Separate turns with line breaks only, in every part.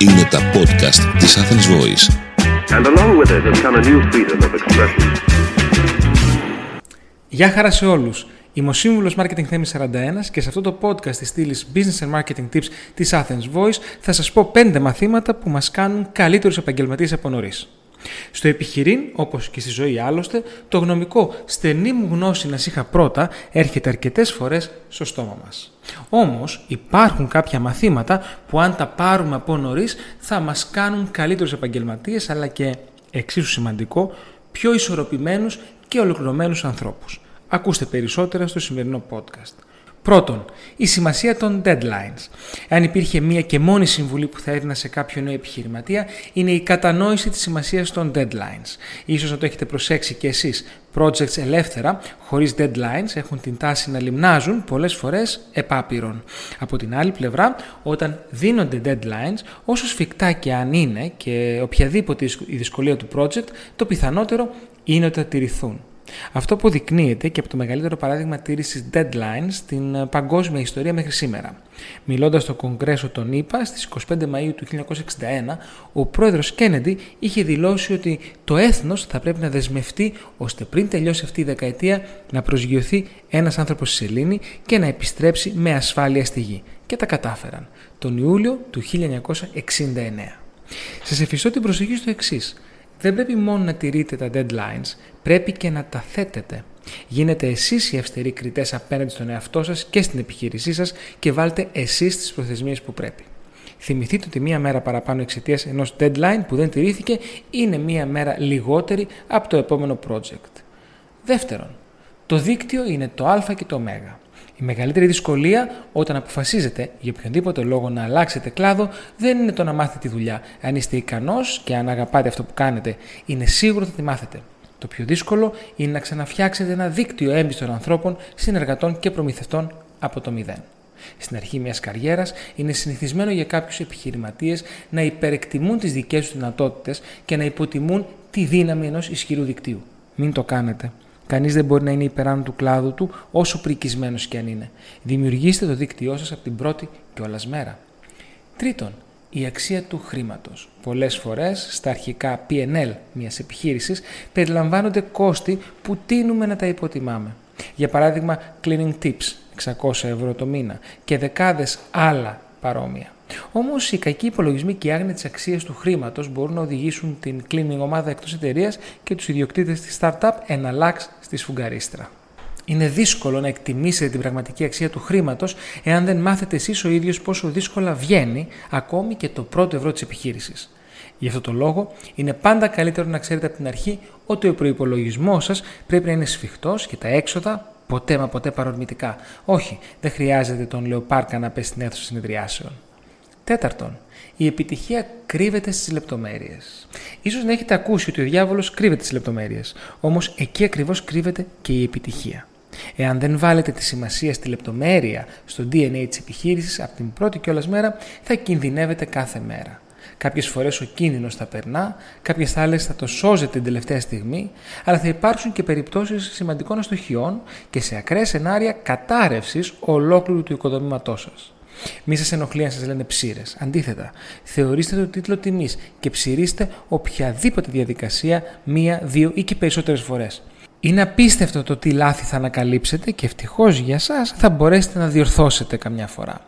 Είναι τα podcast της Athens Voice.
And along with it has come a new freedom of expression.
Γεια χαρά σε όλους. Είμαι ο σύμβουλος Marketing Θέμης 41 και σε αυτό το podcast της στήλης Business and Marketing Tips της Athens Voice θα σας πω 5 μαθήματα που μας κάνουν καλύτερους επαγγελματίες από νωρίς. Στο επιχειρήν, όπως και στη ζωή άλλωστε, το γνωμικό «στενή μου γνώση να είχα πρώτα» έρχεται αρκετές φορές στο στόμα μας. Όμως υπάρχουν κάποια μαθήματα που αν τα πάρουμε από νωρίς θα μας κάνουν καλύτερους επαγγελματίες αλλά και, εξίσου σημαντικό, πιο ισορροπημένους και ολοκληρωμένους ανθρώπους. Ακούστε περισσότερα στο σημερινό podcast. Πρώτον, η σημασία των deadlines. Αν υπήρχε μία και μόνη συμβουλή που θα έδινα σε κάποιο νέο επιχειρηματία, είναι η κατανόηση της σημασίας των deadlines. Ίσως να το έχετε προσέξει και εσείς. Projects ελεύθερα, χωρίς deadlines, έχουν την τάση να λιμνάζουν πολλές φορές επάπειρον. Από την άλλη πλευρά, όταν δίνονται deadlines, όσο σφιχτά και αν είναι και οποιαδήποτε η δυσκολία του project, το πιθανότερο είναι ότι θα τηρηθούν. Αυτό αποδεικνύεται και από το μεγαλύτερο παράδειγμα τήρησης deadline στην ε, παγκόσμια ιστορία μέχρι σήμερα. Μιλώντας στο Κογκρέσο των ΗΠΑ στις 25 Μαου του 1961, ο πρόεδρος Κέννεντι είχε δηλώσει ότι το έθνος θα πρέπει να δεσμευτεί ώστε πριν τελειώσει αυτή η δεκαετία να προσγειωθεί ένας άνθρωπος στη σελήνη και να επιστρέψει με ασφάλεια στη γη. Και τα κατάφεραν τον Ιούλιο του 1969. Σας εφιστώ την προσοχή στο εξής δεν πρέπει μόνο να τηρείτε τα deadlines, πρέπει και να τα θέτετε. Γίνετε εσείς οι αυστηροί κριτές απέναντι στον εαυτό σας και στην επιχείρησή σας και βάλτε εσείς τις προθεσμίες που πρέπει. Θυμηθείτε ότι μία μέρα παραπάνω εξαιτίας ενός deadline που δεν τηρήθηκε είναι μία μέρα λιγότερη από το επόμενο project. Δεύτερον, το δίκτυο είναι το α και το ω. Η μεγαλύτερη δυσκολία όταν αποφασίζετε για οποιονδήποτε λόγο να αλλάξετε κλάδο δεν είναι το να μάθετε τη δουλειά. Αν είστε ικανός και αν αγαπάτε αυτό που κάνετε, είναι σίγουρο ότι θα τη μάθετε. Το πιο δύσκολο είναι να ξαναφτιάξετε ένα δίκτυο έμπιστων ανθρώπων, συνεργατών και προμηθευτών από το μηδέν. Στην αρχή μιας καριέρας είναι συνηθισμένο για κάποιους επιχειρηματίες να υπερεκτιμούν τις δικές τους δυνατότητες και να υποτιμούν τη δύναμη ενός ισχυρού δικτύου. Μην το κάνετε. Κανείς δεν μπορεί να είναι υπεράνω του κλάδου του, όσο πρικισμένο και αν είναι. Δημιουργήστε το δίκτυό σας από την πρώτη κιόλα μέρα. Τρίτον, η αξία του χρήματος. Πολλές φορές στα αρχικά PNL μιας επιχείρησης περιλαμβάνονται κόστη που τίνουμε να τα υποτιμάμε. Για παράδειγμα, cleaning tips 600 ευρώ το μήνα και δεκάδες άλλα παρόμοια. Όμως οι κακοί υπολογισμοί και η άγνοια της αξίας του χρήματος μπορούν να οδηγήσουν την cleaning ομάδα εκτός εταιρείας και τους ιδιοκτήτες της startup εναλλάξ στη σφουγγαρίστρα. Είναι δύσκολο να εκτιμήσετε την πραγματική αξία του χρήματος εάν δεν μάθετε εσείς ο ίδιος πόσο δύσκολα βγαίνει ακόμη και το πρώτο ευρώ της επιχείρησης. Γι' αυτό το λόγο είναι πάντα καλύτερο να ξέρετε από την αρχή ότι ο προπολογισμό σας πρέπει να είναι σφιχτός και τα έξοδα ποτέ μα ποτέ παρορμητικά. Όχι, δεν χρειάζεται τον Λεοπάρκα να πέσει στην αίθουσα συνεδριάσεων. Τέταρτον, η επιτυχία κρύβεται στις λεπτομέρειες. Σω να έχετε ακούσει ότι ο διάβολος κρύβεται στις λεπτομέρειες, όμως εκεί ακριβώς κρύβεται και η επιτυχία. Εάν δεν βάλετε τη σημασία στη λεπτομέρεια στο DNA της επιχείρησης από την πρώτη κιόλας μέρα, θα κινδυνεύετε κάθε μέρα. Κάποιες φορές ο κίνδυνος θα περνά, κάποιες άλλες θα το σώζετε την τελευταία στιγμή, αλλά θα υπάρξουν και περιπτώσεις σημαντικών αστοχιών και σε ακραία σενάρια κατάρρευσης ολόκληρου του οικοδομήματός σας. Μη σας ενοχλεί αν σας λένε ψήρες. Αντίθετα, θεωρήστε το τίτλο τιμής και ψηρίστε οποιαδήποτε διαδικασία μία, δύο ή και περισσότερες φορές. Είναι απίστευτο το τι λάθη θα ανακαλύψετε και ευτυχώς για εσά θα μπορέσετε να διορθώσετε καμιά φορά.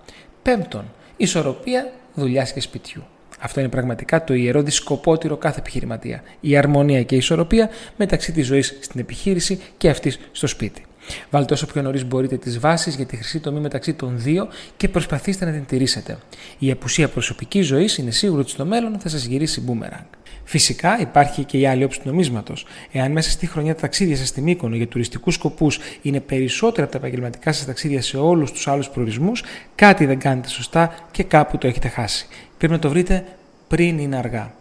Πέμπτον, ισορροπία δουλειάς και σπιτιού. Αυτό είναι πραγματικά το ιερό δισκοπότηρο κάθε επιχειρηματία. Η αρμονία και η ισορροπία μεταξύ της ζωής στην επιχείρηση και αυτής στο σπίτι. Βάλτε όσο πιο νωρίς μπορείτε τις βάσεις για τη χρυσή τομή μεταξύ των δύο και προσπαθήστε να την τηρήσετε. Η απουσία προσωπικής ζωής είναι σίγουρο ότι στο μέλλον θα σας γυρίσει μπούμεραγκ. Φυσικά υπάρχει και η άλλη όψη του νομίσματος. Εάν μέσα στη χρονιά τα ταξίδια σας στη Μύκονο για τουριστικούς σκοπούς είναι περισσότερα από τα επαγγελματικά σας ταξίδια σε όλους τους άλλους προορισμούς, κάτι δεν κάνετε σωστά και κάπου το έχετε χάσει. Πρέπει να το βρείτε πριν είναι αργά.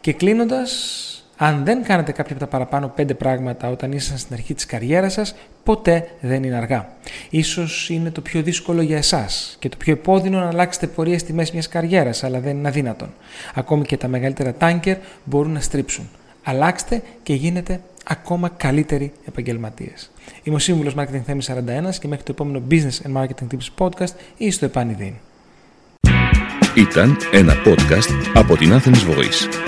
Και κλείνοντας, αν δεν κάνετε κάποια από τα παραπάνω πέντε πράγματα όταν ήσασταν στην αρχή της καριέρας σας, ποτέ δεν είναι αργά. Ίσως είναι το πιο δύσκολο για εσάς και το πιο επώδυνο να αλλάξετε πορεία στη μέση μιας καριέρας, αλλά δεν είναι αδύνατον. Ακόμη και τα μεγαλύτερα τάνκερ μπορούν να στρίψουν. Αλλάξτε και γίνετε ακόμα καλύτεροι επαγγελματίες. Είμαι ο Σύμβουλος Marketing Θέμης 41 και μέχρι το επόμενο Business and Marketing Tips Podcast ή στο επανειδήν.
Ήταν ένα podcast από την Athens Voice.